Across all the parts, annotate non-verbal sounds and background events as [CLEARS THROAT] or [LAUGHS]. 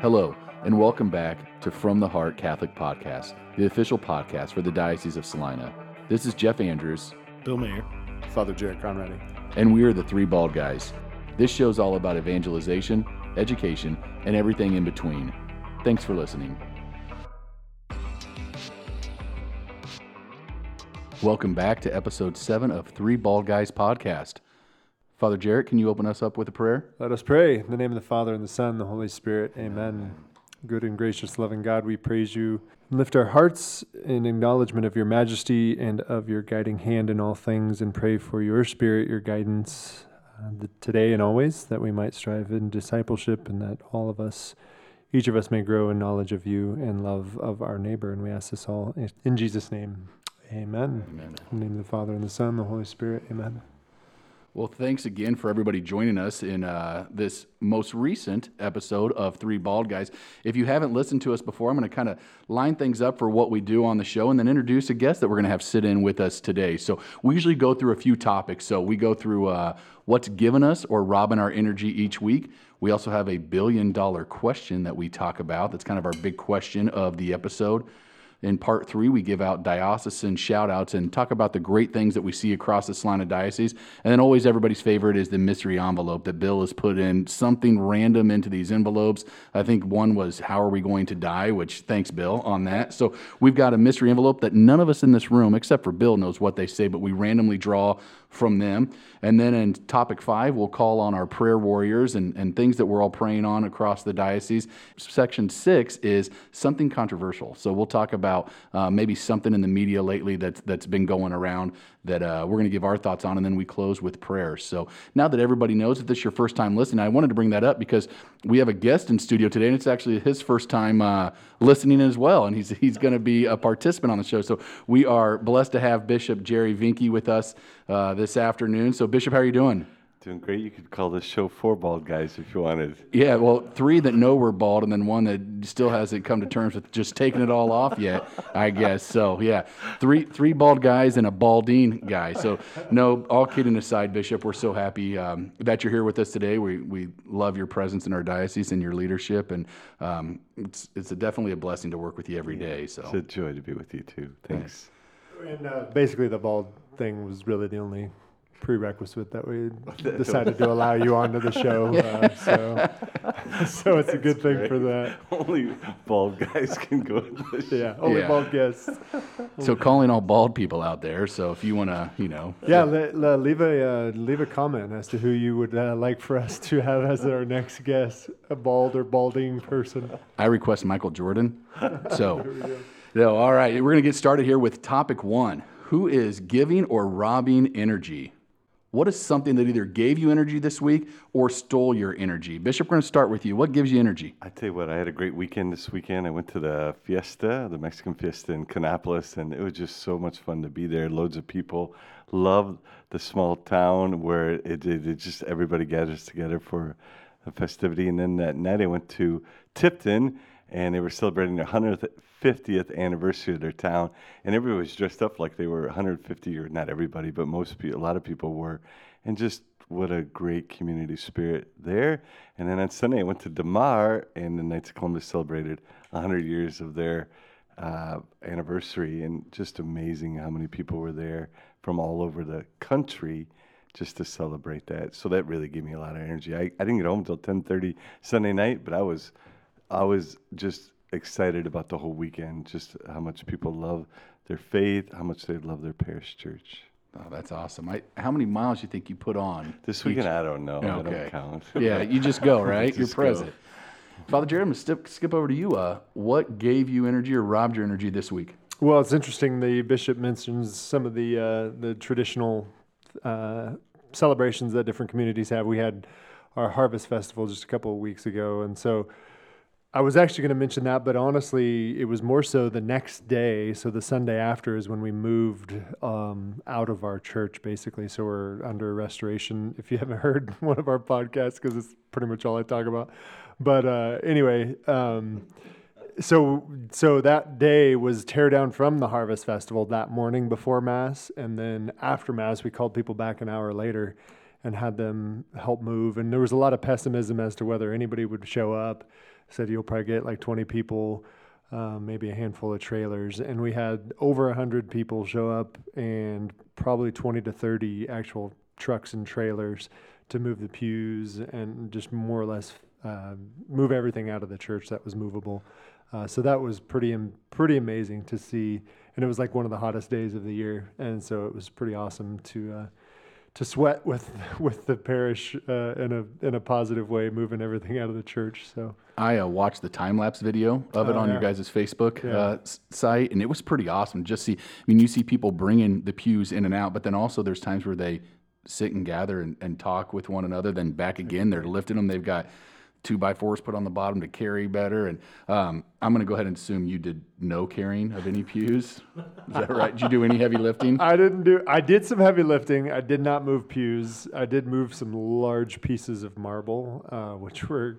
Hello, and welcome back to From the Heart Catholic Podcast, the official podcast for the Diocese of Salina. This is Jeff Andrews, Bill Mayer. Father Jarrett Konrade. and we are the Three Bald Guys. This show's all about evangelization, education, and everything in between. Thanks for listening. Welcome back to episode seven of Three Bald Guys podcast. Father Jarrett, can you open us up with a prayer? Let us pray. In the name of the Father, and the Son, and the Holy Spirit. Amen. Good and gracious, loving God, we praise you. Lift our hearts in acknowledgement of your majesty and of your guiding hand in all things, and pray for your spirit, your guidance uh, today and always, that we might strive in discipleship and that all of us, each of us, may grow in knowledge of you and love of our neighbor. And we ask this all in- in Jesus' name. Amen. Amen. In the name of the Father, and the Son, and the Holy Spirit. Amen. Well, thanks again for everybody joining us in uh, this most recent episode of Three Bald Guys. If you haven't listened to us before, I'm going to kind of line things up for what we do on the show and then introduce a guest that we're going to have sit in with us today. So, we usually go through a few topics. So, we go through uh, what's given us or robbing our energy each week. We also have a billion dollar question that we talk about. That's kind of our big question of the episode. In part three, we give out diocesan shout outs and talk about the great things that we see across the Salina Diocese. And then always everybody's favorite is the mystery envelope that Bill has put in something random into these envelopes. I think one was, How are we going to die? Which thanks, Bill, on that. So we've got a mystery envelope that none of us in this room, except for Bill, knows what they say, but we randomly draw from them. And then in topic five, we'll call on our prayer warriors and, and things that we're all praying on across the diocese. Section six is something controversial. So we'll talk about uh, maybe something in the media lately that's, that's been going around that uh, we're going to give our thoughts on, and then we close with prayer. So now that everybody knows that this is your first time listening, I wanted to bring that up because we have a guest in studio today, and it's actually his first time uh, listening as well, and he's he's going to be a participant on the show. So we are blessed to have Bishop Jerry Vincke with us uh, this afternoon. So Bishop, how are you doing? Doing great. You could call this show Four Bald Guys if you wanted. Yeah, well, three that know we're bald, and then one that still hasn't come to terms with just taking it all off yet. I guess so. Yeah, three three bald guys and a balding guy. So no, all kidding aside, Bishop, we're so happy um, that you're here with us today. We we love your presence in our diocese and your leadership, and um, it's it's a definitely a blessing to work with you every day. So, it's a joy to be with you too. Thanks. And uh, basically, the bald thing was really the only prerequisite that we [LAUGHS] decided to [LAUGHS] allow you onto the show. Uh, so, [LAUGHS] so it's a good thing for that. Only bald guys can go to the show. Yeah, only Yeah. bald guests. so calling all bald people out there. So if you want to, you know, Yeah, le, le, leave a uh, leave a comment as to who you would uh, like for us to have as our next guest, a bald or balding person. I request Michael Jordan. So, no, all right, we're going to get started here with topic one Who is giving or robbing energy? What is something that either gave you energy this week or stole your energy? Bishop, we're going to start with you. What gives you energy? I tell you what, I had a great weekend this weekend. I went to the fiesta, the Mexican fiesta in Kanopolis, and it was just so much fun to be there. Loads of people. Love the small town where it, it, it just everybody gathers together for a festivity. And then that night I went to Tipton, and they were celebrating their 150th anniversary of their town, and everybody was dressed up like they were 150, or not everybody, but most people, a lot of people were, and just what a great community spirit there. And then on Sunday, I went to Damar, and the Knights of Columbus celebrated 100 years of their uh, anniversary, and just amazing how many people were there from all over the country just to celebrate that. So that really gave me a lot of energy. I, I didn't get home until 10:30 Sunday night, but I was I was just excited about the whole weekend, just how much people love their faith, how much they love their parish church. Oh, that's awesome. I, how many miles do you think you put on? This weekend, I don't know. I don't count. [LAUGHS] Yeah, you just go, [LAUGHS] right? You're Just go. present. Father Jarrett, I'm going to skip, skip over to you. Uh, what gave you energy or robbed your energy this week? Well, it's interesting. The bishop mentions some of the uh, the traditional uh, celebrations that different communities have. We had our harvest festival just a couple of weeks ago, and so I was actually going to mention that, but honestly, it was more so the next day. So the Sunday after is when we moved um, out of our church, basically. So we're under restoration. If you haven't [LAUGHS] heard one of our podcasts, because it's pretty much all I talk about. But uh, anyway, um, so so that day was tear down from the harvest festival that morning before mass, and then after mass, we called people back an hour later and had them help move. And there was a lot of pessimism as to whether anybody would show up. Said you'll probably get like 20 people, um, maybe a handful of trailers, and we had over 100 people show up and probably 20 to 30 actual trucks and trailers to move the pews and just more or less uh, move everything out of the church that was movable. Uh, so that was pretty pretty amazing to see, and it was like one of the hottest days of the year, and so it was pretty awesome to uh, to sweat with [LAUGHS] with the parish uh, in a in a positive way, moving everything out of the church. So I uh, watched the time lapse video of it Oh, on your yeah. guys' Facebook Yeah. uh, site, and it was pretty awesome. Just see, I mean, you see people bringing the pews in and out, but then also there's times where they sit and gather and, and talk with one another. Then back again, they're lifting them. They've got two by fours put on the bottom to carry better. And um, I'm going to go ahead and assume you did no carrying of any pews. Is that right? Did you do any heavy lifting? I didn't do. I did some heavy lifting. I did not move pews. I did move some large pieces of marble, uh, which were.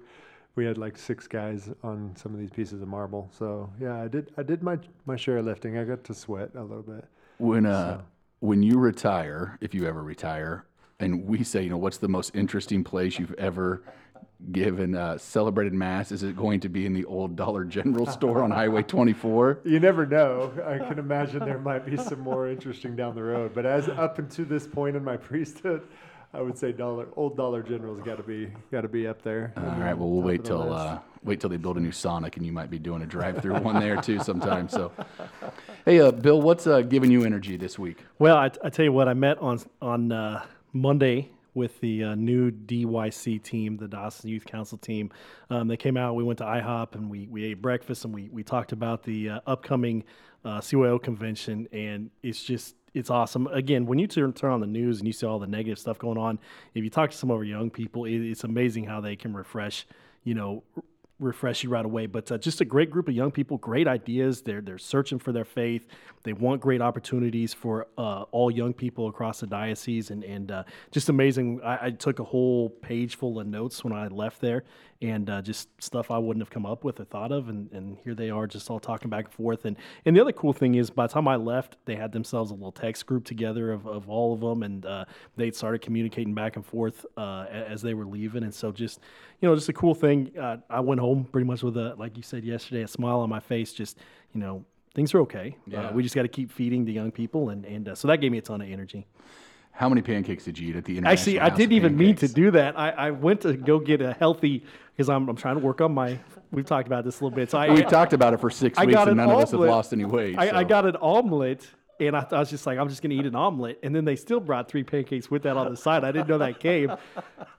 We had like six guys on some of these pieces of marble. So yeah, I did. I did my my share of lifting. I got to sweat a little bit. When uh, when you retire, if you ever retire, and we say, you know, what's the most interesting place you've ever given uh, celebrated mass? Is it going to be in the old Dollar General [LAUGHS] store on Highway 24? You never know. I can imagine there might be some more interesting down the road. But as up until this point in my priesthood, I would say Dollar Old Dollar General's got to be got to be up there. All right. Well, we'll wait till uh, wait till they build a new Sonic, and you might be doing a drive-through one there too sometime. So, hey, uh, Bill, what's uh, giving you energy this week? Well, I, I tell you what, I met on on uh, Monday with the uh, new DYC team, the Diocesan Youth Council team. Um, they came out. We went to IHOP and we we ate breakfast and we we talked about the uh, upcoming uh, CYO convention. And it's just it's awesome. Again, when you turn turn on the news and you see all the negative stuff going on, if you talk to some of our young people, it, it's amazing how they can refresh. You know, refresh you right away. But uh, just a great group of young people, great ideas. They're they're searching for their faith. They want great opportunities for uh, all young people across the diocese, and and uh, just amazing. I, I took a whole page full of notes when I left there, and uh, just stuff I wouldn't have come up with or thought of, and, and here they are, just all talking back and forth. And and the other cool thing is, by the time I left, they had themselves a little text group together of, of all of them, and uh, they started communicating back and forth uh, as they were leaving. And so just you know, just a cool thing. Uh, I went home pretty much with a, like you said yesterday, a smile on my face. Just you know, things are okay. Yeah. Uh, we just got to keep feeding the young people, and and uh, so that gave me a ton of energy. How many pancakes did you eat at the International Actually, I didn't even mean to do that. I, I went to go get a healthy because I'm I'm trying to work on my. We've talked about this a little bit. So I We've talked about it for six I weeks, and an none of us have lost any weight. I, I got an omelet, and I, I was just like, I'm just going to eat an omelet. And then they still brought three pancakes with that on the side. I didn't know that came.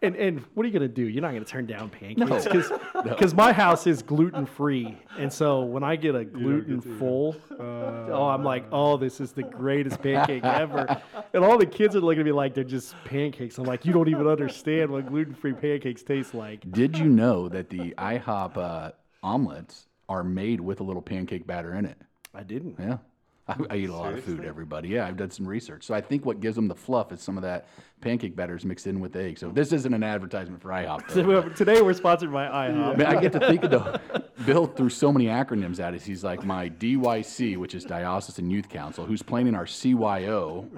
And and what are you going to do? You're not going to turn down pancakes because [LAUGHS] my house is gluten free, and so when I get a gluten full, oh, I'm like, oh, this is the greatest pancake ever. And all the kids are looking at me like they're just pancakes. I'm like, you don't even understand what gluten free pancakes taste like. Did you know that the IHOP uh, omelets are made with a little pancake batter in it? I didn't. Yeah. I, [LAUGHS] I eat a lot of food, everybody. Yeah, I've done some research. So I think what gives them the fluff is some of that pancake batter is mixed in with egg. So this isn't an advertisement for IHOP. though. [LAUGHS] Today we're sponsored by IHOP. I mean, I get to think of the Bill threw so many acronyms at us. He's like my DYC, which is Diocesan Youth Council, who's planning our CYO,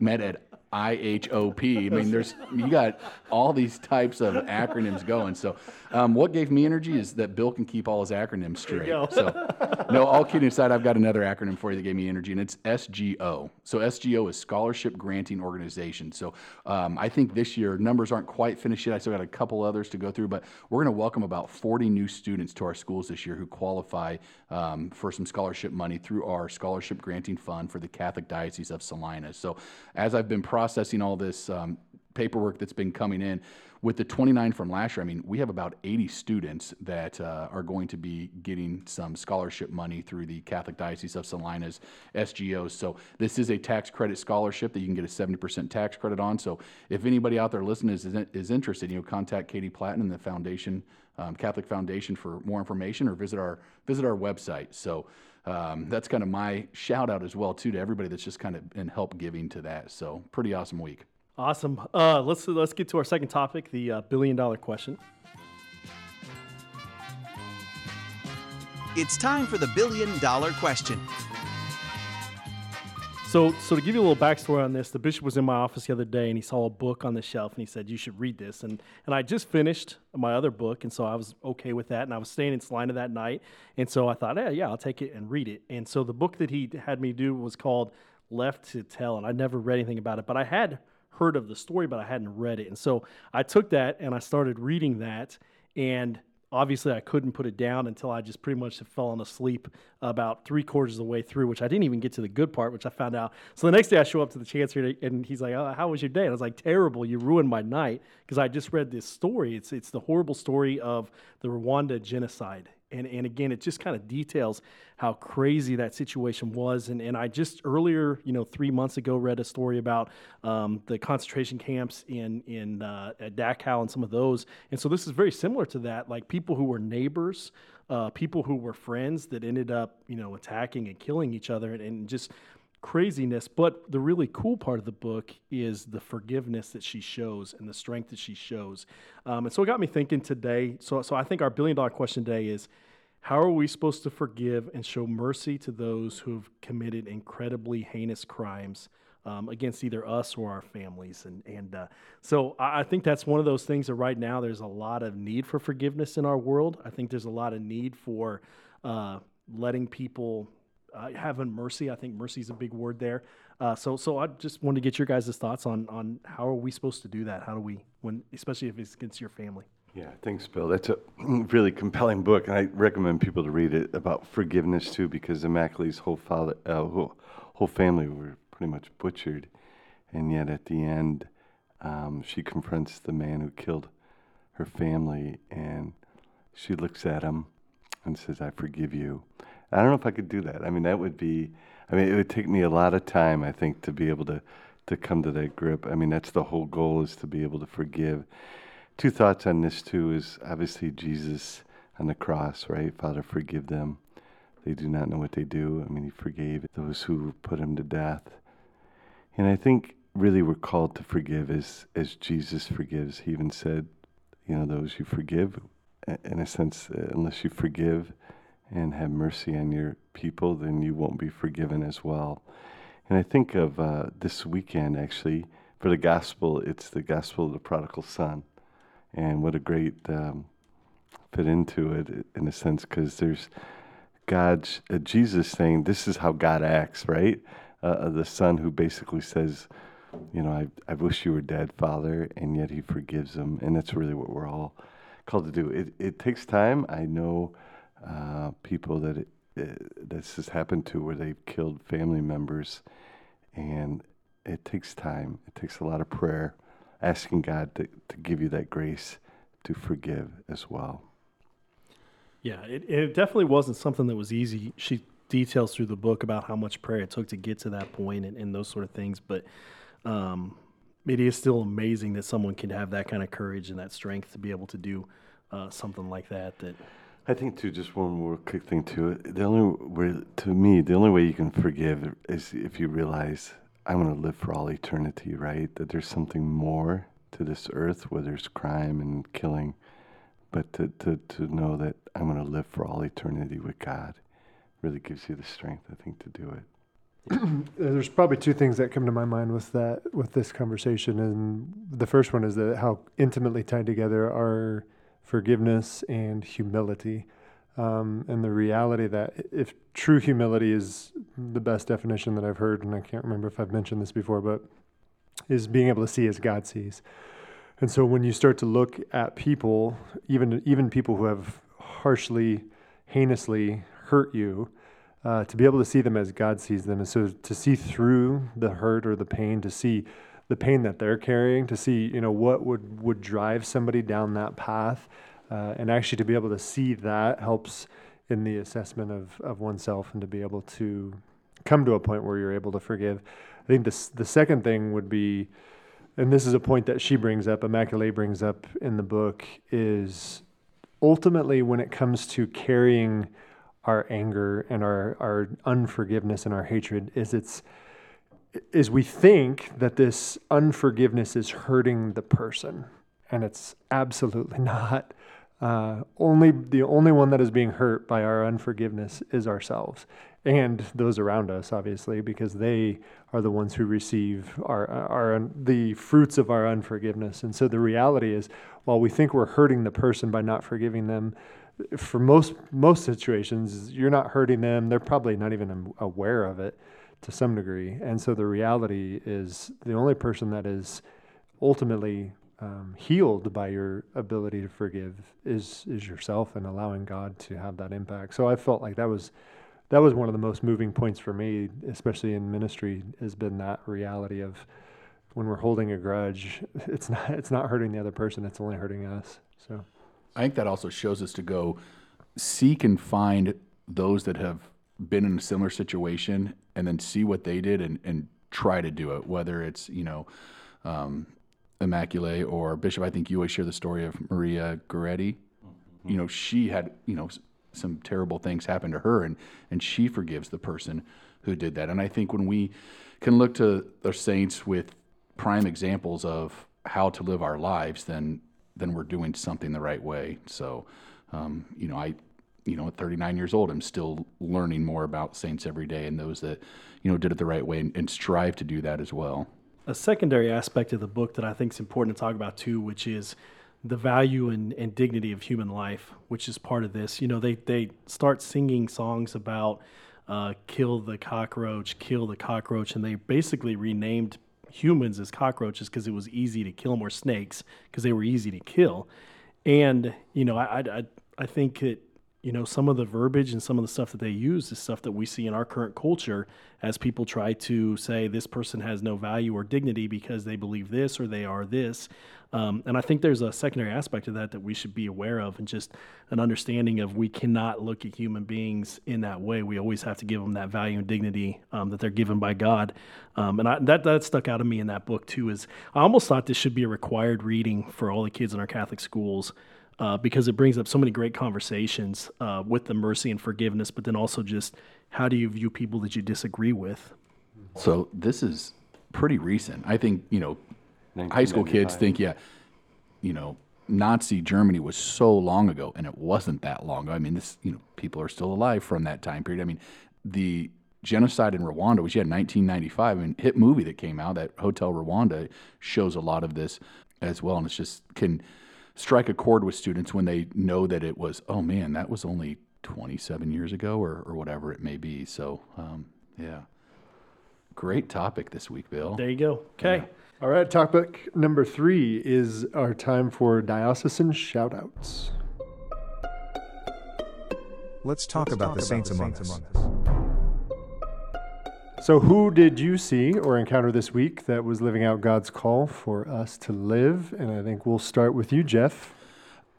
met at IHOP. I [LAUGHS] mean, there's you got all these types of acronyms going. So, um, what gave me energy is that Bill can keep all his acronyms straight. So, no, all kidding aside, I've got another acronym for you that gave me energy, and it's SGO. So, SGO is Scholarship Granting Organization. So, um, I think this year numbers aren't quite finished yet. I still got a couple others to go through, but we're going to welcome about 40 new students to our schools this year who qualify um, for some scholarship money through our scholarship granting fund for the Catholic Diocese of Salina. So, as I've been processing all this um, paperwork that's been coming in. With the 29 from last year, I mean, we have about 80 students that uh, are going to be getting some scholarship money through the Catholic Diocese of Salina's SGOs. So this is a tax credit scholarship that you can get a 70% tax credit on. So if anybody out there listening is, is interested, you know, contact Katie Platten and the foundation, um, Catholic Foundation for more information or visit our, visit our website. So um, that's kind of my shout out as well too to everybody that's just kind of in help giving to that. So pretty awesome week. Awesome. Uh, let's let's get to our second topic, the uh, billion dollar question. It's time for the billion dollar question. So, so to give you a little backstory on this, the bishop was in my office the other day, and he saw a book on the shelf, and he said, "You should read this." And and I just finished my other book, and so I was okay with that, and I was staying in Salina that night, and so I thought, yeah, yeah, I'll take it and read it. And so the book that he had me do was called Left to Tell, and I'd never read anything about it, but I had heard of the story, but I hadn't read it, and so I took that and I started reading that, and obviously I couldn't put it down until I just pretty much had fallen asleep about three quarters of the way through, which I didn't even get to the good part, which I found out. So the next day I show up to the chancellor and he's like, oh, "How was your day?" And I was like, "Terrible! You ruined my night because I just read this story. It's it's the horrible story of the Rwanda genocide." And, and again, it just kind of details how crazy that situation was. And, and I just earlier, you know, three months ago, read a story about um, the concentration camps in in uh, Dachau and some of those. And so this is very similar to that. Like people who were neighbors, uh, people who were friends that ended up, you know, attacking and killing each other, and, and just craziness. But the really cool part of the book is the forgiveness that she shows and the strength that she shows. Um, and so it got me thinking today. So, so I think our billion dollar question today is how are we supposed to forgive and show mercy to those who have committed incredibly heinous crimes? Um, against either us or our families. And, and uh, so I, I think that's one of those things that right now there's a lot of need for forgiveness in our world. I think there's a lot of need for uh, letting people uh, having mercy. I think mercy is a big word there. Uh, so, so I just wanted to get your guys' thoughts on on how are we supposed to do that? How do we, when especially if it's against your family? Yeah, thanks, Bill. That's a [CLEARS THROAT] really compelling book, and I recommend people to read it about forgiveness too, because Immaculate's whole father, uh, whole, whole family were pretty much butchered, and yet at the end, um, she confronts the man who killed her family, and she looks at him and says, "I forgive you." I don't know if I could do that. I mean, that would be. I mean, it would take me a lot of time, I think, to be able to to come to that grip. I mean, that's the whole goal is to be able to forgive. Two thoughts on this too is obviously Jesus on the cross, right? Father, forgive them. They do not know what they do. I mean, he forgave those who put him to death. And I think really we're called to forgive as, as Jesus forgives. He even said, you know, those you forgive, in a sense, unless you forgive and have mercy on your people, then you won't be forgiven as well. And I think of uh, this weekend, actually, for the gospel, it's the gospel of the prodigal son. And what a great um, fit into it in a sense, because there's God, uh, Jesus saying, This is how God acts, right? uh, the son who basically says, you know, I, I wish you were dead, Father, and yet he forgives him. And that's really what we're all called to do. It, it takes time. I know uh, people that it, it, this has happened to where they've killed family members, and it takes time. It takes a lot of prayer, asking God to, to give you that grace to forgive as well. Yeah, it, it definitely wasn't something that was easy. She details through the book about how much prayer it took to get to that point and, and those sort of things. But um, it is still amazing that someone can have that kind of courage and that strength to be able to do uh, something like that. That I think too. Just one more quick thing too. The only way, to me, the only way you can forgive is if you realize I'm going to live for all eternity. Right? That there's something more to this earth where there's crime and killing, but to to to know that I'm going to live for all eternity with God really gives you the strength, I think, to do it. [CLEARS THROAT] Uh, there's probably two things that come to my mind with that with this conversation, and the first one is that how intimately tied together are forgiveness and humility, um, and the reality that if true humility is the best definition that I've heard, and I can't remember if I've mentioned this before, but is being able to see as God sees. And so when you start to look at people, even even people who have harshly, heinously hurt you, uh, to be able to see them as God sees them. And so to see through the hurt or the pain, to see the pain that they're carrying, to see, you know, what would, would drive somebody down that path. Uh, and actually to be able to see that helps in the assessment of, of oneself and to be able to come to a point where you're able to forgive. I think this, the second thing would be, and this is a point that she brings up, Immaculate brings up in the book, is ultimately when it comes to carrying our anger and our, our unforgiveness and our hatred is it's is we think that this unforgiveness is hurting the person and it's absolutely [LAUGHS] not uh, only the only one that is being hurt by our unforgiveness is ourselves and those around us, obviously, because they are the ones who receive our, our the fruits of our unforgiveness. And so the reality is, while we think we're hurting the person by not forgiving them, for most most situations, you're not hurting them. They're probably not even aware of it to some degree. And so the reality is, the only person that is ultimately um, healed by your ability to forgive is is yourself and allowing God to have that impact. So I felt like that was that was one of the most moving points for me, especially in ministry, has been that reality of when we're holding a grudge, [LAUGHS] it's not it's not hurting the other person, it's only hurting us. So I think that also shows us to go seek and find those that have been in a similar situation and then see what they did and, and try to do it, whether it's, you know, um, Immaculate or Bishop, I think you always share the story of Maria Goretti. Mm-hmm. You know, she had, you know, some terrible things happen to her and, and she forgives the person who did that. And I think when we can look to the saints with prime examples of how to live our lives, then then we're doing something the right way. So, um, you know, I, you know, at 39 years old, I'm still learning more about saints every day and those that, you know, did it the right way and, and strive to do that as well a secondary aspect of the book that I think is important to talk about too, which is the value and, and dignity of human life, which is part of this. You know, they, they start singing songs about uh, kill the cockroach, kill the cockroach, and they basically renamed humans as cockroaches because it was easy to kill them, or snakes because they were easy to kill. And, you know, I, I, I think it you know, some of the verbiage and some of the stuff that they use is stuff that we see in our current culture as people try to say this person has no value or dignity because they believe this or they are this. Um, and I think there's a secondary aspect of that that we should be aware of and just an understanding of we cannot look at human beings in that way. We always have to give them that value and dignity um, that they're given by God. Um, and I, that, that stuck out of me in that book too is I almost thought this should be a required reading for all the kids in our Catholic schools uh, because it brings up so many great conversations uh, with the mercy and forgiveness, but then also just how do you view people that you disagree with? So this is pretty recent. I think, you know, high school kids think, yeah, you know, Nazi Germany was so long ago, and it wasn't that long ago. I mean, this, you know, people are still alive from that time period. I mean, the genocide in Rwanda, which you had in 1995, I mean, hit movie that came out, that Hotel Rwanda, shows a lot of this as well. And it's just can strike a chord with students when they know that it was, oh man, that was only 27 years ago or, or whatever it may be. So, um, yeah. Great topic this week, Bill. There you go. Okay. Yeah. All right, topic number three is our time for diocesan shoutouts. Let's talk, Let's about, talk the about saints, the among, saints us. among us. So, who did you see or encounter this week that was living out God's call for us to live? And I think we'll start with you, Jeff.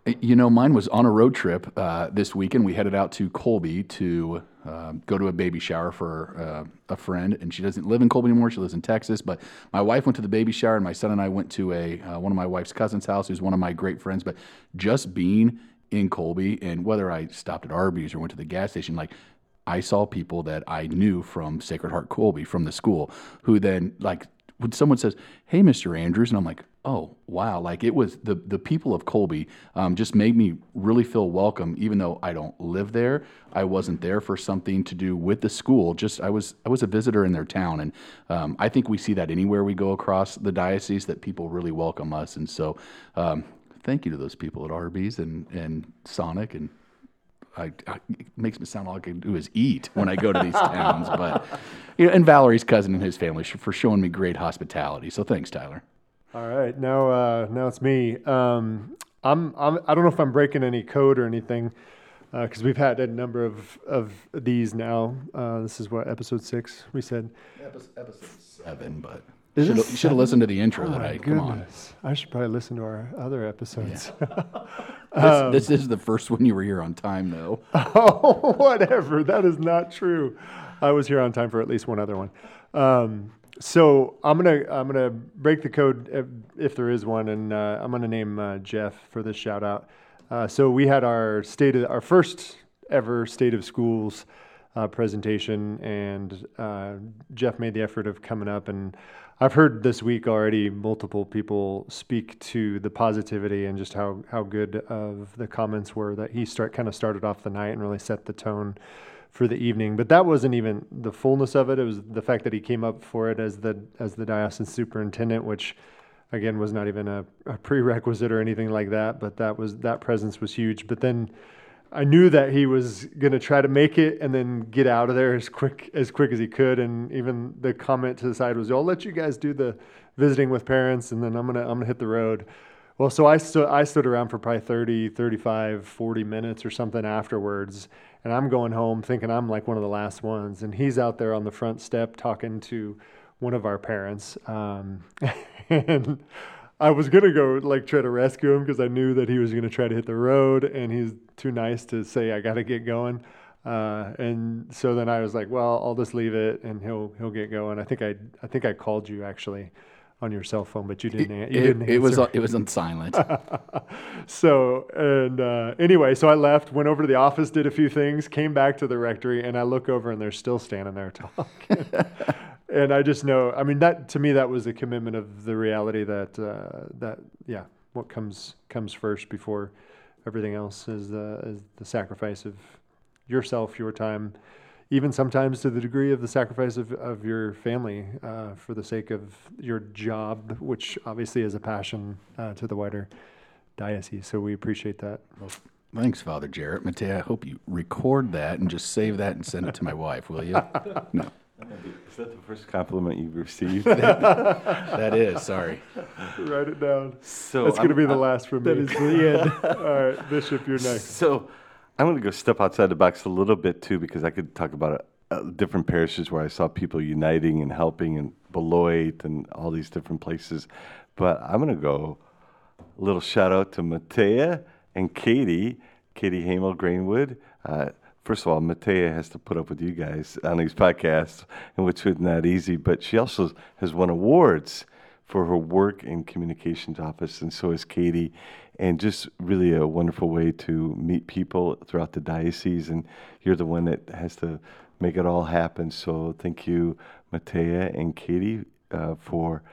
You know, mine was on a road trip uh, this weekend. We headed out to Colby to uh, go to a baby shower for uh, a friend, and she doesn't live in Colby anymore. She lives in Texas. But my wife went to the baby shower, and my son and I went to a uh, one of my wife's cousins' house, who's one of my great friends. But just being in Colby, and whether I stopped at Arby's or went to the gas station, like I saw people that I knew from Sacred Heart Colby from the school who then like when someone says, "Hey, Mr. Andrews," and I'm like, "Oh, wow!" Like it was the the people of Colby um, just made me really feel welcome, even though I don't live there. I wasn't there for something to do with the school. Just I was I was a visitor in their town, and um, I think we see that anywhere we go across the diocese that people really welcome us, and so. Um, thank you to those people at Arby's and, and Sonic and I, I, it makes me sound all I can do is eat when I go to these towns. But you know, and Valerie's cousin and his family for showing me great hospitality. So thanks, Tyler. All right, now uh, now it's me. Um, I'm, I'm I don't know if I'm breaking any code or anything because uh, we've had a number of of these now. Uh, this is what episode six we said. Episode, episode seven, but you should have listened to the intro oh today. Come on. I should probably listen to our other episodes. Yeah. um, [LAUGHS] this, this, is the first one you were here on time, though. [LAUGHS] Oh, whatever. That is not true. I was here on time for at least one other one. Um, so I'm gonna I'm gonna break the code if, if there is one, and uh, I'm gonna name uh, Jeff for this shout out. Uh, so we had our state of our first ever state of schools uh, presentation, and uh, Jeff made the effort of coming up and I've heard this week already multiple people speak to the positivity and just how, how good of the comments were that he start kind of started off the night and really set the tone for the evening. But that wasn't even the fullness of it. It was the fact that he came up for it as the as the diocesan superintendent, which again was not even a, a prerequisite or anything like that. But that was that presence was huge. But then I knew that he was going to try to make it and then get out of there as quick as quick as he could. And even the comment to the side was, "I'll let you guys do the visiting with parents, and then I'm gonna I'm gonna hit the road." Well, so I stood I stood around for probably 30, 35, 40 minutes or something afterwards, and I'm going home thinking I'm like one of the last ones, and he's out there on the front step talking to one of our parents, um, [LAUGHS] and. I was gonna go like try to rescue him because I knew that he was gonna try to hit the road, and he's too nice to say I gotta get going. Uh, and so then I was like, well, I'll just leave it, and he'll he'll get going. I think I I think I called you actually on your cell phone, but you didn't. an- you didn't it was answer. it was on silent. [LAUGHS] so and uh, anyway, so I left, went over to the office, did a few things, came back to the rectory, and I look over and they're still standing there [LAUGHS] talking. And I just know, I mean, that to me, that was a commitment of the reality that uh, that yeah, what comes comes first before everything else is the is the sacrifice of yourself, your time, even sometimes to the degree of the sacrifice of, of your family uh, for the sake of your job, which obviously is a passion uh, to the wider diocese. So we appreciate that. Thanks, Father Jarrett. Matea, I hope you record that and just save that and send it to my wife, will you? [LAUGHS] No, Is that the first compliment you've received? [LAUGHS] that is. Sorry. Write it down. so That's going to be the I'm- last from me. That is the end. [LAUGHS] [LAUGHS] All right, Bishop, you're next. So I'm going to go step outside the box a little bit too, because I could talk about uh, different parishes where I saw people uniting and helping, and Beloit and all these different places. But I'm going to go a little shout out to Matea and Katie, Katie Hamel Greenwood. Uh, first of all, Matea has to put up with you guys on these podcasts, which is not easy. But she also has won awards for her work in communications office, and so is Katie. And just really a wonderful way to meet people throughout the diocese. And you're the one that has to make it all happen. So thank you, Matea and Katie, uh, for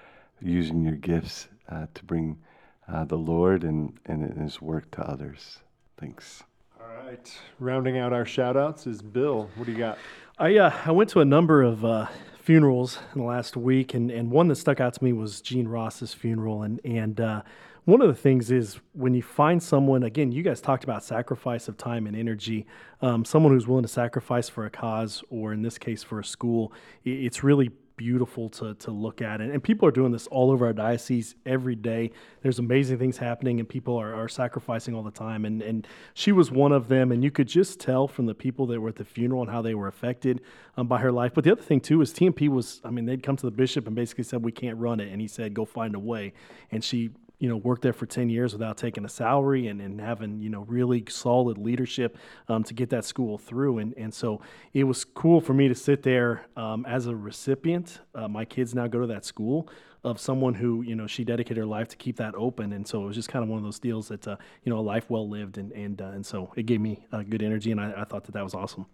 using your gifts uh, to bring uh, the Lord and, and His work to others. Thanks. All right, rounding out our shout outs is Bill. What do you got? I uh, I went to a number of uh, funerals in the last week, and, and one that stuck out to me was Gene Ross's funeral. And and uh, one of the things is when you find someone, again, you guys talked about sacrifice of time and energy. Um, someone who's willing to sacrifice for a cause, or in this case, for a school. It's really beautiful to, to look at. And, and people are doing this all over our diocese every day. There's amazing things happening, and people are, are sacrificing all the time. And, and she was one of them. And you could just tell from the people that were at the funeral and how they were affected um, by her life. But the other thing, too, is TMP was, I mean, they'd come to the bishop and basically said, We can't run it. And he said, Go find a way. And she you know, worked there for 10 years without taking a salary and, and having, you know, really solid leadership um, to get that school through. And, and so it was cool for me to sit there um, as a recipient. Uh, my kids now go to that school of someone who, you know, she dedicated her life to keep that open. And so it was just kind of one of those deals that, uh, you know, a life well lived. And, and, uh, and so it gave me uh, good energy. And I, I thought that that was awesome.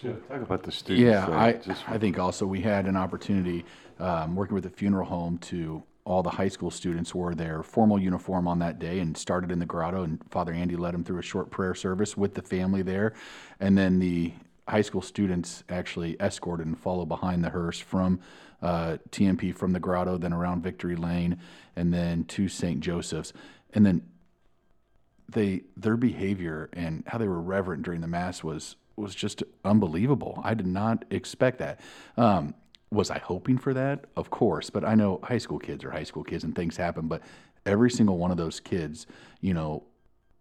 Talk about the students. Yeah, I, just I think also we had an opportunity um, working with the funeral home to all the high school students wore their formal uniform on that day and started in the grotto and Father Andy led them through a short prayer service with the family there, and then the high school students actually escorted and followed behind the hearse from uh, TMP from the grotto, then around Victory Lane, and then to St. Joseph's, and then they their behavior and how they were reverent during the mass was was just unbelievable. I did not expect that. Um, was I hoping for that? Of course, but I know high school kids are high school kids and things happen. But every single one of those kids, you know,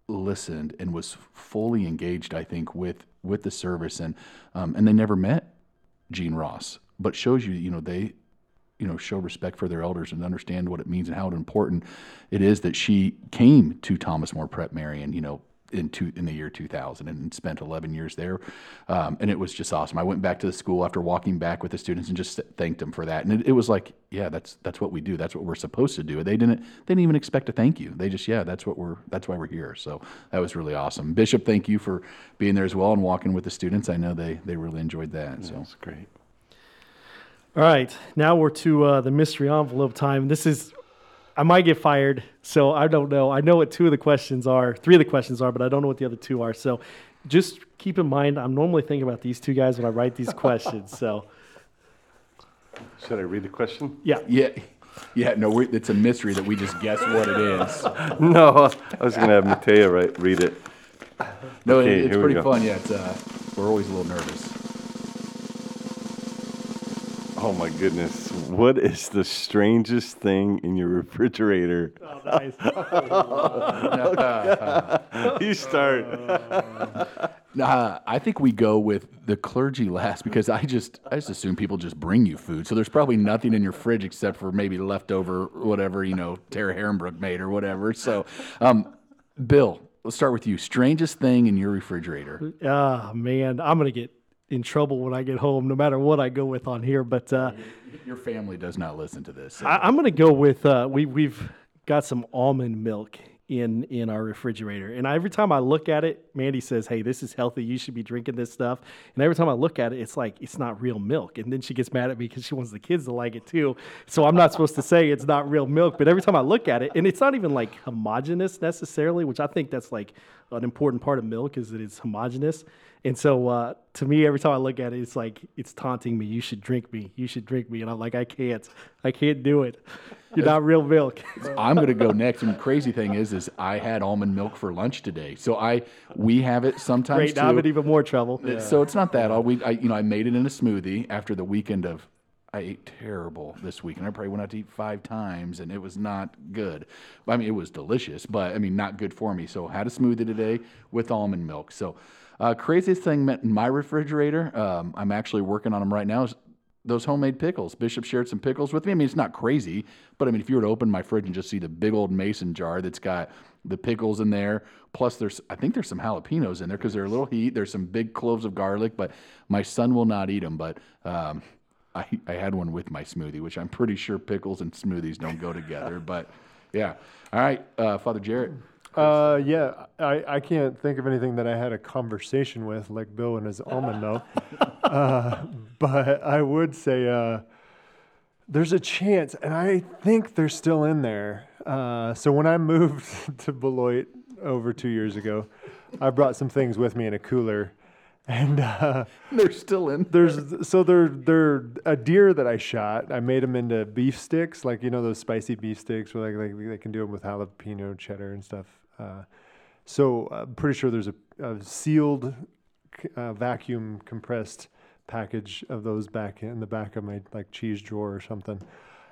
listened and was fully engaged. I think with with the service and um, and they never met Gene Ross, but shows you, you know, they you know show respect for their elders and understand what it means and how important it is that she came to Thomas More Prep Marian, you know, in two, in the year 2000 and spent 11 years there, um, and it was just awesome. I went back to the school after walking back with the students and just thanked them for that, and it, it was like, yeah, that's that's what we do. That's what we're supposed to do. They didn't they didn't even expect to thank you. They just yeah, that's what we're that's why we're here. So that was really awesome. Bishop, thank you for being there as well and walking with the students. I know they they really enjoyed that. So That's great. All right, now we're to uh, the mystery envelope time. This is I might get fired, so I don't know. I know what two of the questions are, three of the questions are, but I don't know what the other two are. So just keep in mind, I'm normally thinking about these two guys when I write these questions. So Should I read the question? yeah, Yeah, yeah. No, we it's a mystery that we just guess what it is. [LAUGHS] No, I was gonna have Matea right read it. No, it- it's pretty fun. Yeah, it's uh, we're always a little nervous. Oh my goodness. What is the strangest thing in your refrigerator? [LAUGHS] oh, nice. [LAUGHS] you start. [LAUGHS] Uh, I think we go with the clergy last because I just I just assume people just bring you food. So there's probably nothing in your fridge except for maybe leftover whatever you know Tara Herrenbrook made or whatever. So, um, Bill, let's start with you. Strangest thing in your refrigerator? Ah, man, I'm gonna get in trouble when I get home, no matter what I go with on here. But uh, Your family does not listen to this. so- I, I'm gonna go with uh, we we've got some almond milk in in our refrigerator, and every time I look at it, Mandy says, "Hey, this is healthy. You should be drinking this stuff." And every time I look at it, it's like it's not real milk, and then she gets mad at me because she wants the kids to like it too. So I'm not supposed to say it's not real milk, but every time I look at it, and it's not even like homogenous necessarily, which I think that's like an important part of milk is that it's homogenous. And so uh, to me, every time I look at it, it's like it's taunting me. You should drink me. You should drink me. And I'm like, I can't. I can't do it. You're not real milk. [LAUGHS] I'm gonna go next. And the crazy thing is, is I had almond milk for lunch today. So I we have it sometimes Great. too. Now I'm in even more trouble. So it's not that all. We, I, you know, I made it in a smoothie after the weekend of. I ate terrible this week, and I probably went out to eat five times, and it was not good. I mean, it was delicious, but I mean, not good for me. So had a smoothie today with almond milk. So uh, craziest thing in my refrigerator. Um, I'm actually working on them right now. Is those homemade pickles. Bishop shared some pickles with me. I mean, it's not crazy, but I mean, if you were to open my fridge and just see the big old mason jar that's got the pickles in there, plus there's, I think there's some jalapenos in there because they're a little heat. There's some big cloves of garlic, but my son will not eat them. But um, [LAUGHS] I, I had one with my smoothie, which I'm pretty sure pickles and smoothies don't go together. But yeah. All right, uh, Father Jarrett. Uh, yeah, I, I can't think of anything that I had a conversation with like Bill and his almond milk. [LAUGHS] uh, but I would say uh, there's a chance, and I think they're still in there. Uh, so when I moved [LAUGHS] to Beloit over two years ago, I brought some things with me in a cooler, and uh, They're still in. there's so they're they're a deer that I shot. I made them into beef sticks, like you know those spicy beef sticks, where like, like they can do them with jalapeno cheddar and stuff. Uh, so I'm pretty sure there's a, a sealed, uh, vacuum compressed package of those back in the back of my like cheese drawer or something.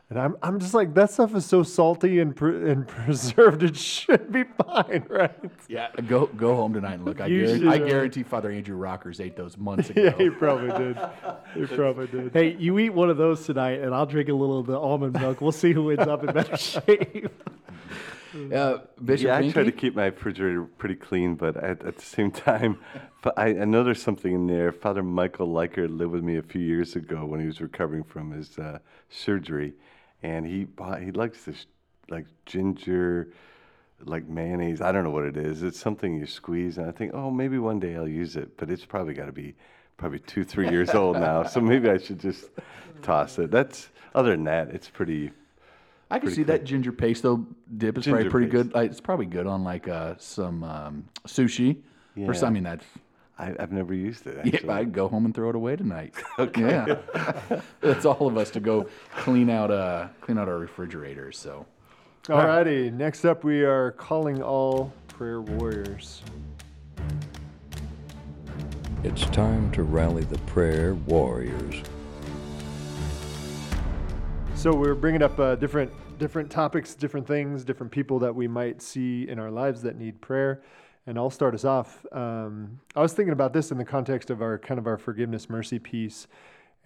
And I'm, I'm just like that stuff is so salty and pre- and [LAUGHS] preserved. It should be fine, [LAUGHS] right? Yeah, go go home tonight and look. I, You guarantee, I uh, guarantee Father Andrew Rockers ate those months [LAUGHS] ago. Yeah, he probably did. He probably did. Hey, you eat one of those tonight, and I'll drink a little of the almond milk. We'll see who ends up in better shape. Uh, Bishop Yeah, I try to keep my refrigerator pretty clean, but at, at the same [LAUGHS] time, I, I know there's something in there. Father Michael Leiker lived with me a few years ago when he was recovering from his uh, surgery, and he bought, he likes this like ginger, like mayonnaise. I don't know what it is. It's something you squeeze, and I think, oh, maybe one day I'll use it. But it's probably got to be probably two, three years old now, so maybe I should just toss it. That's other than that, it's pretty. I can Pretty see that ginger pesto dip is probably pretty paste. good. Like, it's probably good on like uh, some um, sushi or Yeah. something. That I, I've never used it. yeah, I'd go home and throw it away tonight. [LAUGHS] okay, yeah, [LAUGHS] that's all of us to go clean out uh clean out our refrigerators. So Alrighty, next up we are calling all prayer warriors. It's time to rally the prayer warriors. So we're bringing up uh, different different topics, different things, different people that we might see in our lives that need prayer. And I'll start us off. Um, I was thinking about this in the context of our kind of our forgiveness mercy piece,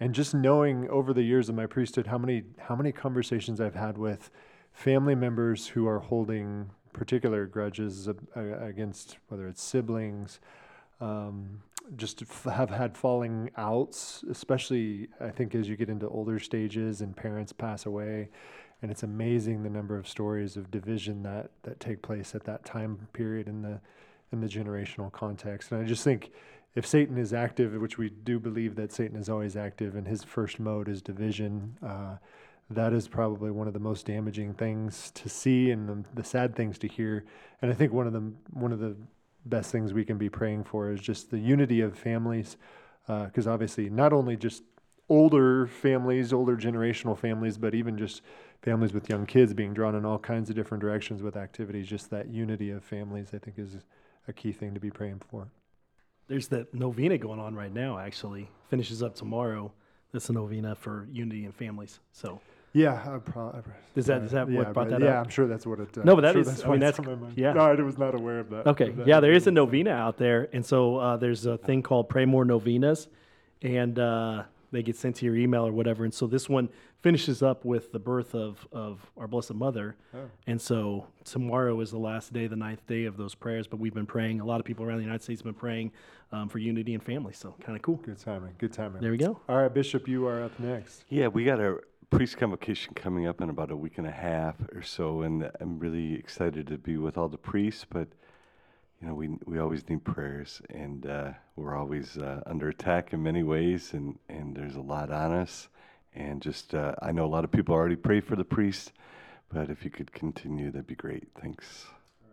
and just knowing over the years of my priesthood how many how many conversations I've had with family members who are holding particular grudges against whether it's siblings, um, just have had falling outs, especially I think as you get into older stages and parents pass away. And it's amazing the number of stories of division that, that take place at that time period in the in the generational context. And I just think if Satan is active, which we do believe that Satan is always active, and his first mode is division, uh, that is probably one of the most damaging things to see and the, the sad things to hear. And I think one of the one of the best things we can be praying for is just the unity of families, uh, because obviously not only just older families, older generational families, but even just families with young kids being drawn in all kinds of different directions with activities. Just that unity of families, I think, is a key thing to be praying for. There's that novena going on right now. Actually, finishes up tomorrow. That's a novena for unity and families. So Yeah, I probably. Is that- is that what brought that Yeah, up? I'm sure that's what it. Uh, No, but that sure is- That's I why mean, that's- my mind. yeah. No, I was not aware of that. Okay. of that Yeah, there is a novena. novena out there, and so uh, there's a thing called Pray More Novenas, and uh, they get sent to your email or whatever. And so this one finishes up with the birth of of our Blessed Mother, Oh. and so tomorrow is the last day, the ninth day of those prayers. But we've been praying. A lot of people around the United States have been praying um, for unity and family. So kind of cool. Good timing. Good timing. There we go. All right, Bishop, you are up next. Yeah, we got our priest convocation coming up in about a week and a half or so, and I'm really excited to be with all the priests. But you know, we we always need prayers, and uh, we're always uh, under attack in many ways, and and there's a lot on us. And just uh, I know a lot of people already pray for the priest, but if you could continue, that'd be great. Thanks.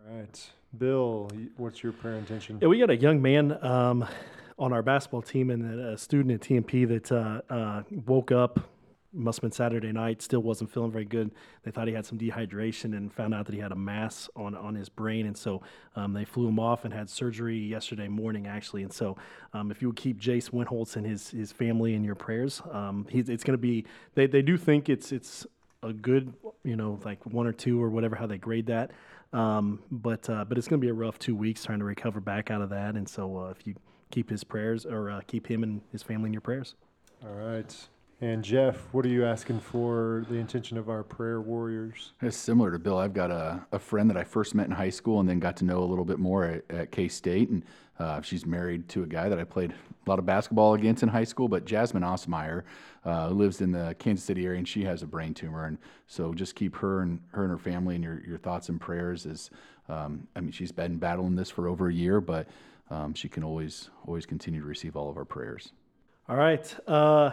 All right, Bill, what's your prayer intention? Yeah, we got a young man um, on our basketball team and a student at TMP that uh, uh, woke up. Must have been Saturday night. Still wasn't feeling very good. They thought he had some dehydration and found out that he had a mass on, on his brain. And so um, they flew him off and had surgery yesterday morning, actually. And so um, if you would keep Jace Windholtz and his his family in your prayers, um, he's, it's going to be. They, they do think it's it's a good, you know, like one or two or whatever how they grade that. Um, but uh, but it's going to be a rough two weeks trying to recover back out of that. And so uh, if you keep his prayers or uh, keep him and his family in your prayers. All right. And Jeff, what are you asking for the intention of our prayer warriors? It's similar to Bill. I've got a, a friend that I first met in high school and then got to know a little bit more at, at K State. And uh, she's married to a guy that I played a lot of basketball against in high school. But Jasmine Osmeyer uh, lives in the Kansas City area and she has a brain tumor. And so just keep her and her and her family in your, your thoughts and prayers. As um, I mean, she's been battling this for over a year, but um, she can always always continue to receive all of our prayers. All right. Uh,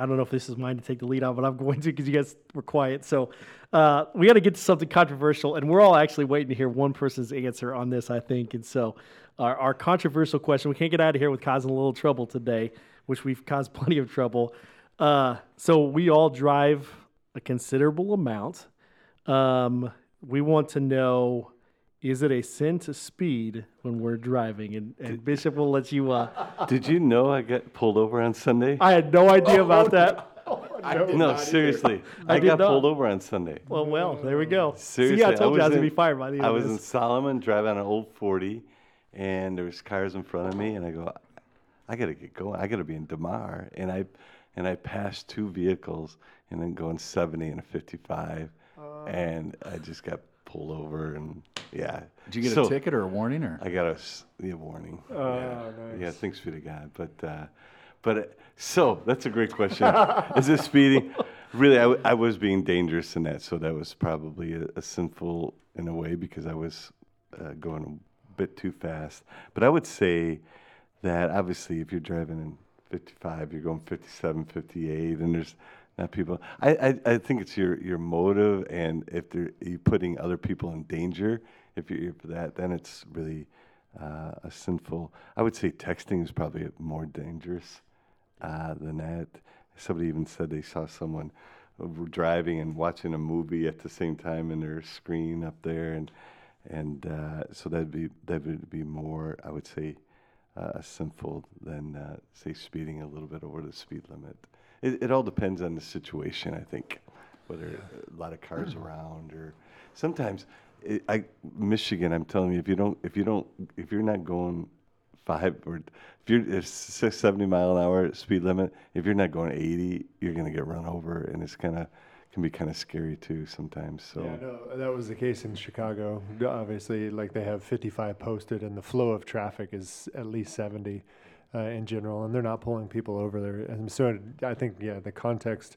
I don't know if this is mine to take the lead on, but I'm [LAUGHS] going to because you guys were quiet. So uh, we got to get to something controversial, and we're all actually waiting to hear one person's answer on this, I think. And so our, our controversial question, we can't get out of here with causing a little trouble today, which we've caused [LAUGHS] plenty of trouble. Uh, so we all drive a considerable amount. Um, we want to know. Is it a sin to speed when we're driving? And, and Bishop will let you uh, Did you know I got pulled over on Sunday? I had no idea about that. no, [LAUGHS] seriously, I I, got not. pulled over on Sunday. Well, well, there we go. Seriously, See, I told you I was gonna in- be fired by the end I of was in this. Solomon driving on an old 40, and there was cars in front of me, and I go, I gotta get going. I gotta be in Damar, and I, and I passed two vehicles, and then going 70 and a 55, and I just got pulled over, and yeah. Did you get So, a ticket or a warning or? I got a, yeah, warning. Oh, yeah. Yeah, thanks be to God. But uh, but uh, so that's a great question. [LAUGHS] Is it speeding? Really, I, w- I was being dangerous in that, so that was probably a, a sinful in a way because I was uh, going a bit too fast. But I would say that obviously, if you're driving in 55, you're going 57, 58, and there's not people. I, I, I think it's your, your motive, and if they're you putting other people in danger, if you're here for that, then it's really uh, a sinful. I would say texting is probably more dangerous uh, than that. Somebody even said they saw someone driving and watching a movie at the same time in their screen up there, and and uh, so that'd be that would be more, I would say, uh, sinful than uh, say speeding a little bit over the speed limit. It, it all depends on the situation, I think, whether a lot of cars around or sometimes. I Michigan, I'm telling you, if you don't, if you don't, if you're not going five or if you're if six, 70 mile an hour speed limit, if you're not going 80, you're gonna get run over, and it's kind of can be kind of scary too sometimes. So Yeah, no, that was the case in Chicago. Obviously, like they have 55 posted, and the flow of traffic is at least 70 uh, in general, and they're not pulling people over there. And so I think, yeah, the context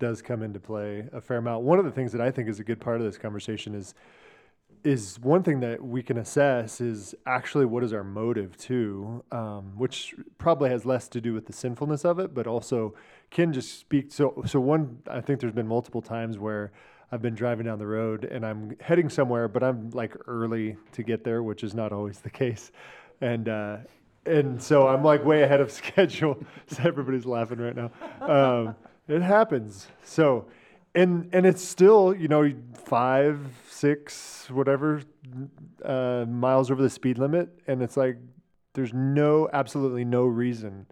does come into play a fair amount. One of the things that I think is a good part of this conversation is is one thing that we can assess is actually what is our motive too, um, which probably has less to do with the sinfulness of it, but also can just speak. So, so one, I think there's been multiple times where I've been driving down the road and I'm heading somewhere, but I'm like early to get there, which is not always the case, and uh, and so I'm like way ahead of [LAUGHS] schedule. so everybody's laughing right now. Um, it happens. So, and and it's still you know five, six, whatever uh, miles over the speed limit, and it's like there's no absolutely no reason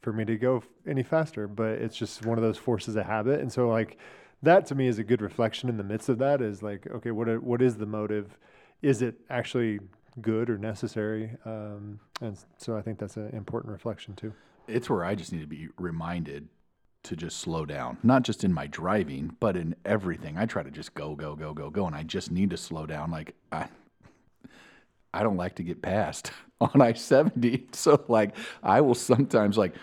for me to go any faster, but it's just one of those forces of habit, and so like that to me is a good reflection in the midst of that is like okay what are, what is the motive? Is it actually good or necessary? Um, and so i think that's an important reflection too. It's where I just need to be reminded to just slow down, not just in my driving, but in everything. I try to just go, go, go, go, go, and I just need to slow down. Like I, I don't like to get passed [LAUGHS] on I seventy, so like I will sometimes like,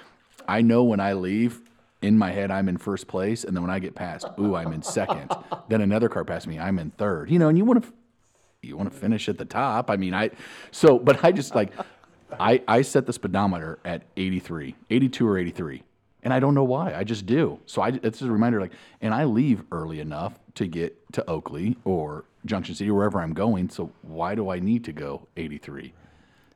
I know when I leave. In my head, I'm in first place, and then when I get past, ooh, I'm in second. [LAUGHS] then another car passed me, I'm in third. You know, and you want to, you want to finish at the top. I mean, I, so, but I just like, I, I set the speedometer at 83, 82 or 83. And I don't know why. I just do. So I, it's just a reminder like, and I leave early enough to get to Oakley or Junction City, wherever I'm going. So why do I need to go 83?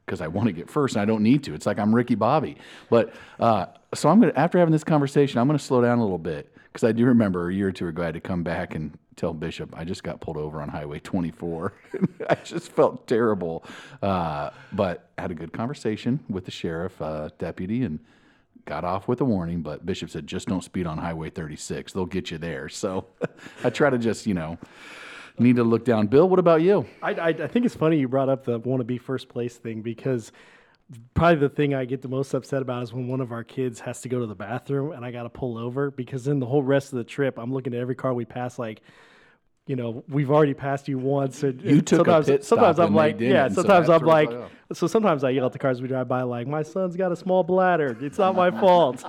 Because I want to get first and I don't need to. It's like I'm Ricky Bobby. But uh, so I'm to, after having this conversation, I'm to slow down a little bit because I do remember a year or two ago I had to come back and tell Bishop I just got pulled over on Highway 24. [LAUGHS] I just felt terrible, uh, but had a good conversation with the sheriff uh, deputy and got off with a warning. But Bishop said just don't speed on Highway 36; they'll get you there. So [LAUGHS] I try to just you know need to look down. Bill, what about you? I, I, I think it's funny you brought up the want to be first place thing because probably the thing I get the most upset about is when one of our kids has to go to the bathroom and I got to pull over because then the whole rest of the trip I'm looking at every car we pass like. You know, we've already passed you once. And, You and took a sometimes, pit stop sometimes I'm like, yeah. and so Sometimes I'm like, so sometimes I yell at the cars we drive by, like, my son's got a small bladder. It's not my fault.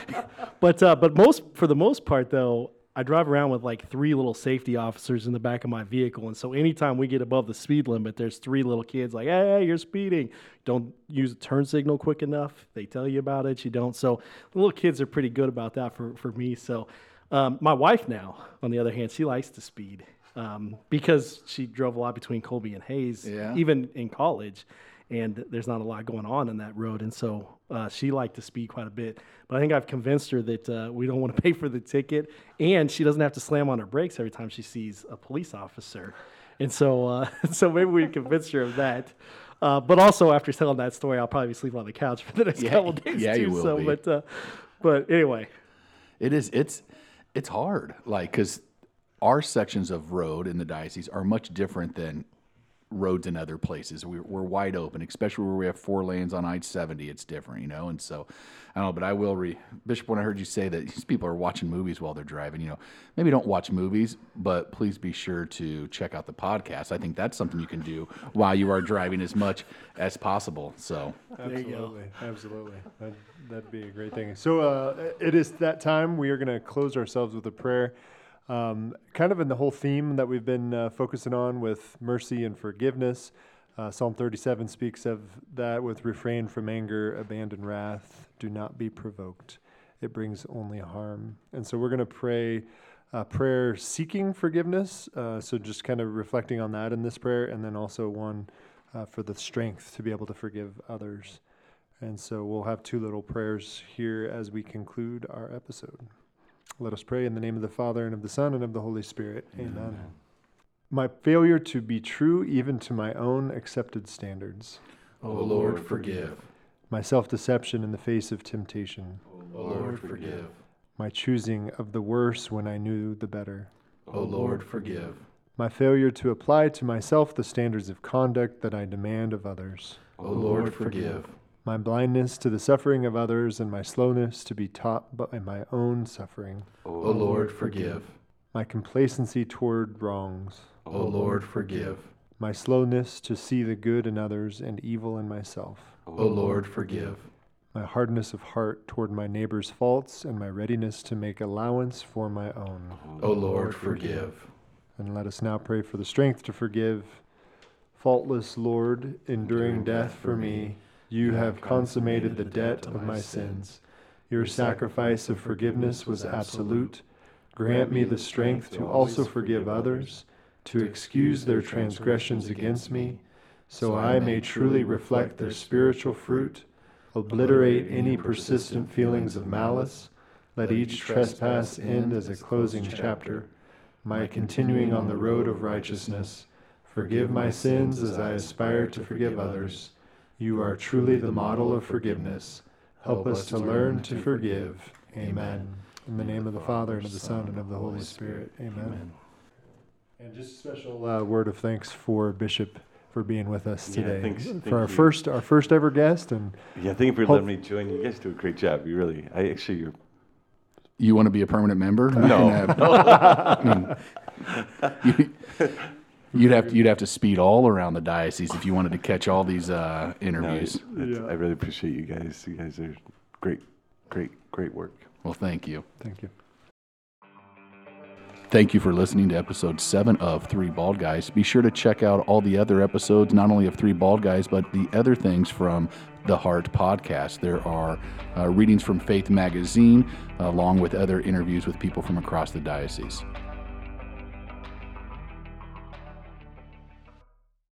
[LAUGHS] but uh, but most for the most part though, I drive around with like three little safety officers in the back of my vehicle, and so anytime we get above the speed limit, there's three little kids like, "Hey, you're speeding! Don't use a turn signal quick enough." They tell you about it, you don't. So the little kids are pretty good about that for for me. So um, my wife now, on the other hand, she likes to speed um, because she drove a lot between Colby and Hays, Yeah. even in college and there's not a lot going on in that road. And so uh, she liked to speed quite a bit. But I think I've convinced her that uh, we don't want to pay for the ticket, and she doesn't have to slam on her brakes every time she sees a police officer. And so, uh, [LAUGHS] so maybe we convinced her of that. Uh, but also, after telling that story, I'll probably be sleeping on the couch for the next Yeah, couple days yeah, too. you will so, be. but uh, but anyway, It is. It's it's hard. Like because our sections of road in the diocese are much different than roads in other places. We're, we're wide open, especially where we have four lanes on I seventy. It's different, you know. And so I don't know, but I will re Bishop. When I heard you say that these people are watching movies while they're driving, you know, maybe don't watch movies, but please be sure to check out the podcast. I think that's something you can do while you are driving as much as possible. So absolutely absolutely that'd, that'd be a great thing so uh, it is that time we are going to close ourselves with a prayer um, kind of in the whole theme that we've been uh, focusing on with mercy and forgiveness uh, psalm 37 speaks of that with refrain from anger abandon wrath do not be provoked. It brings only harm. And so we're going to pray a prayer seeking forgiveness uh, so just kind of reflecting on that in this prayer and then also one uh, for the strength to be able to forgive others. And so we'll have two little prayers here as we conclude our episode. Let us pray in the name of the Father, and of the Son, and of the Holy Spirit. Amen. My failure to be true, even to my own accepted standards. O Lord, forgive. My self deception in the face of temptation. O Lord, forgive. My choosing of the worse when I knew the better. O Lord, forgive. My failure to apply to myself the standards of conduct that I demand of others. O Lord, forgive. My blindness to the suffering of others, and my slowness to be taught by my own suffering. O Lord, forgive. my complacency toward wrongs, O Lord, forgive. my slowness to see the good in others and evil in myself, O Lord, forgive. my hardness of heart toward my neighbor's faults, and my readiness to make allowance for my own. O Lord, forgive. And let us now pray for the strength to forgive Faultless Lord, enduring death for me, you have consummated the debt of my sins. Your sacrifice of forgiveness was absolute. Grant me the strength to also forgive others, to excuse their transgressions against me, so I may truly reflect their spiritual fruit, obliterate any persistent feelings of malice. Let each trespass end as a closing chapter, my continuing on the road of righteousness. Forgive my sins as I aspire to forgive others. You are truly the model of forgiveness. Help us to learn to forgive. Amen. In the name of the Father, and of the Son, and of the Holy Spirit. Amen. And just a special uh, word of thanks for Bishop for being with us Yeah, today. thanks- thank for our you. first our first ever guest and Yeah, thank you for Hope- letting me join. You guys do a great job. You really, I actually, you're You want to be a permanent member? You No. can have- I mean, [LAUGHS] you, you'd have to, you'd have to speed all around the diocese if you wanted to catch all these uh, no, interviews. it's- I really appreciate you guys. You guys are great, great, great work. Well, thank you. thank you. Thank you for listening to episode seven of Three Bald Guys. Be sure to check out all the other episodes, not only of Three Bald Guys, but the other things from the Heart podcast. There are uh, readings from Faith Magazine, along with other interviews with people from across the diocese.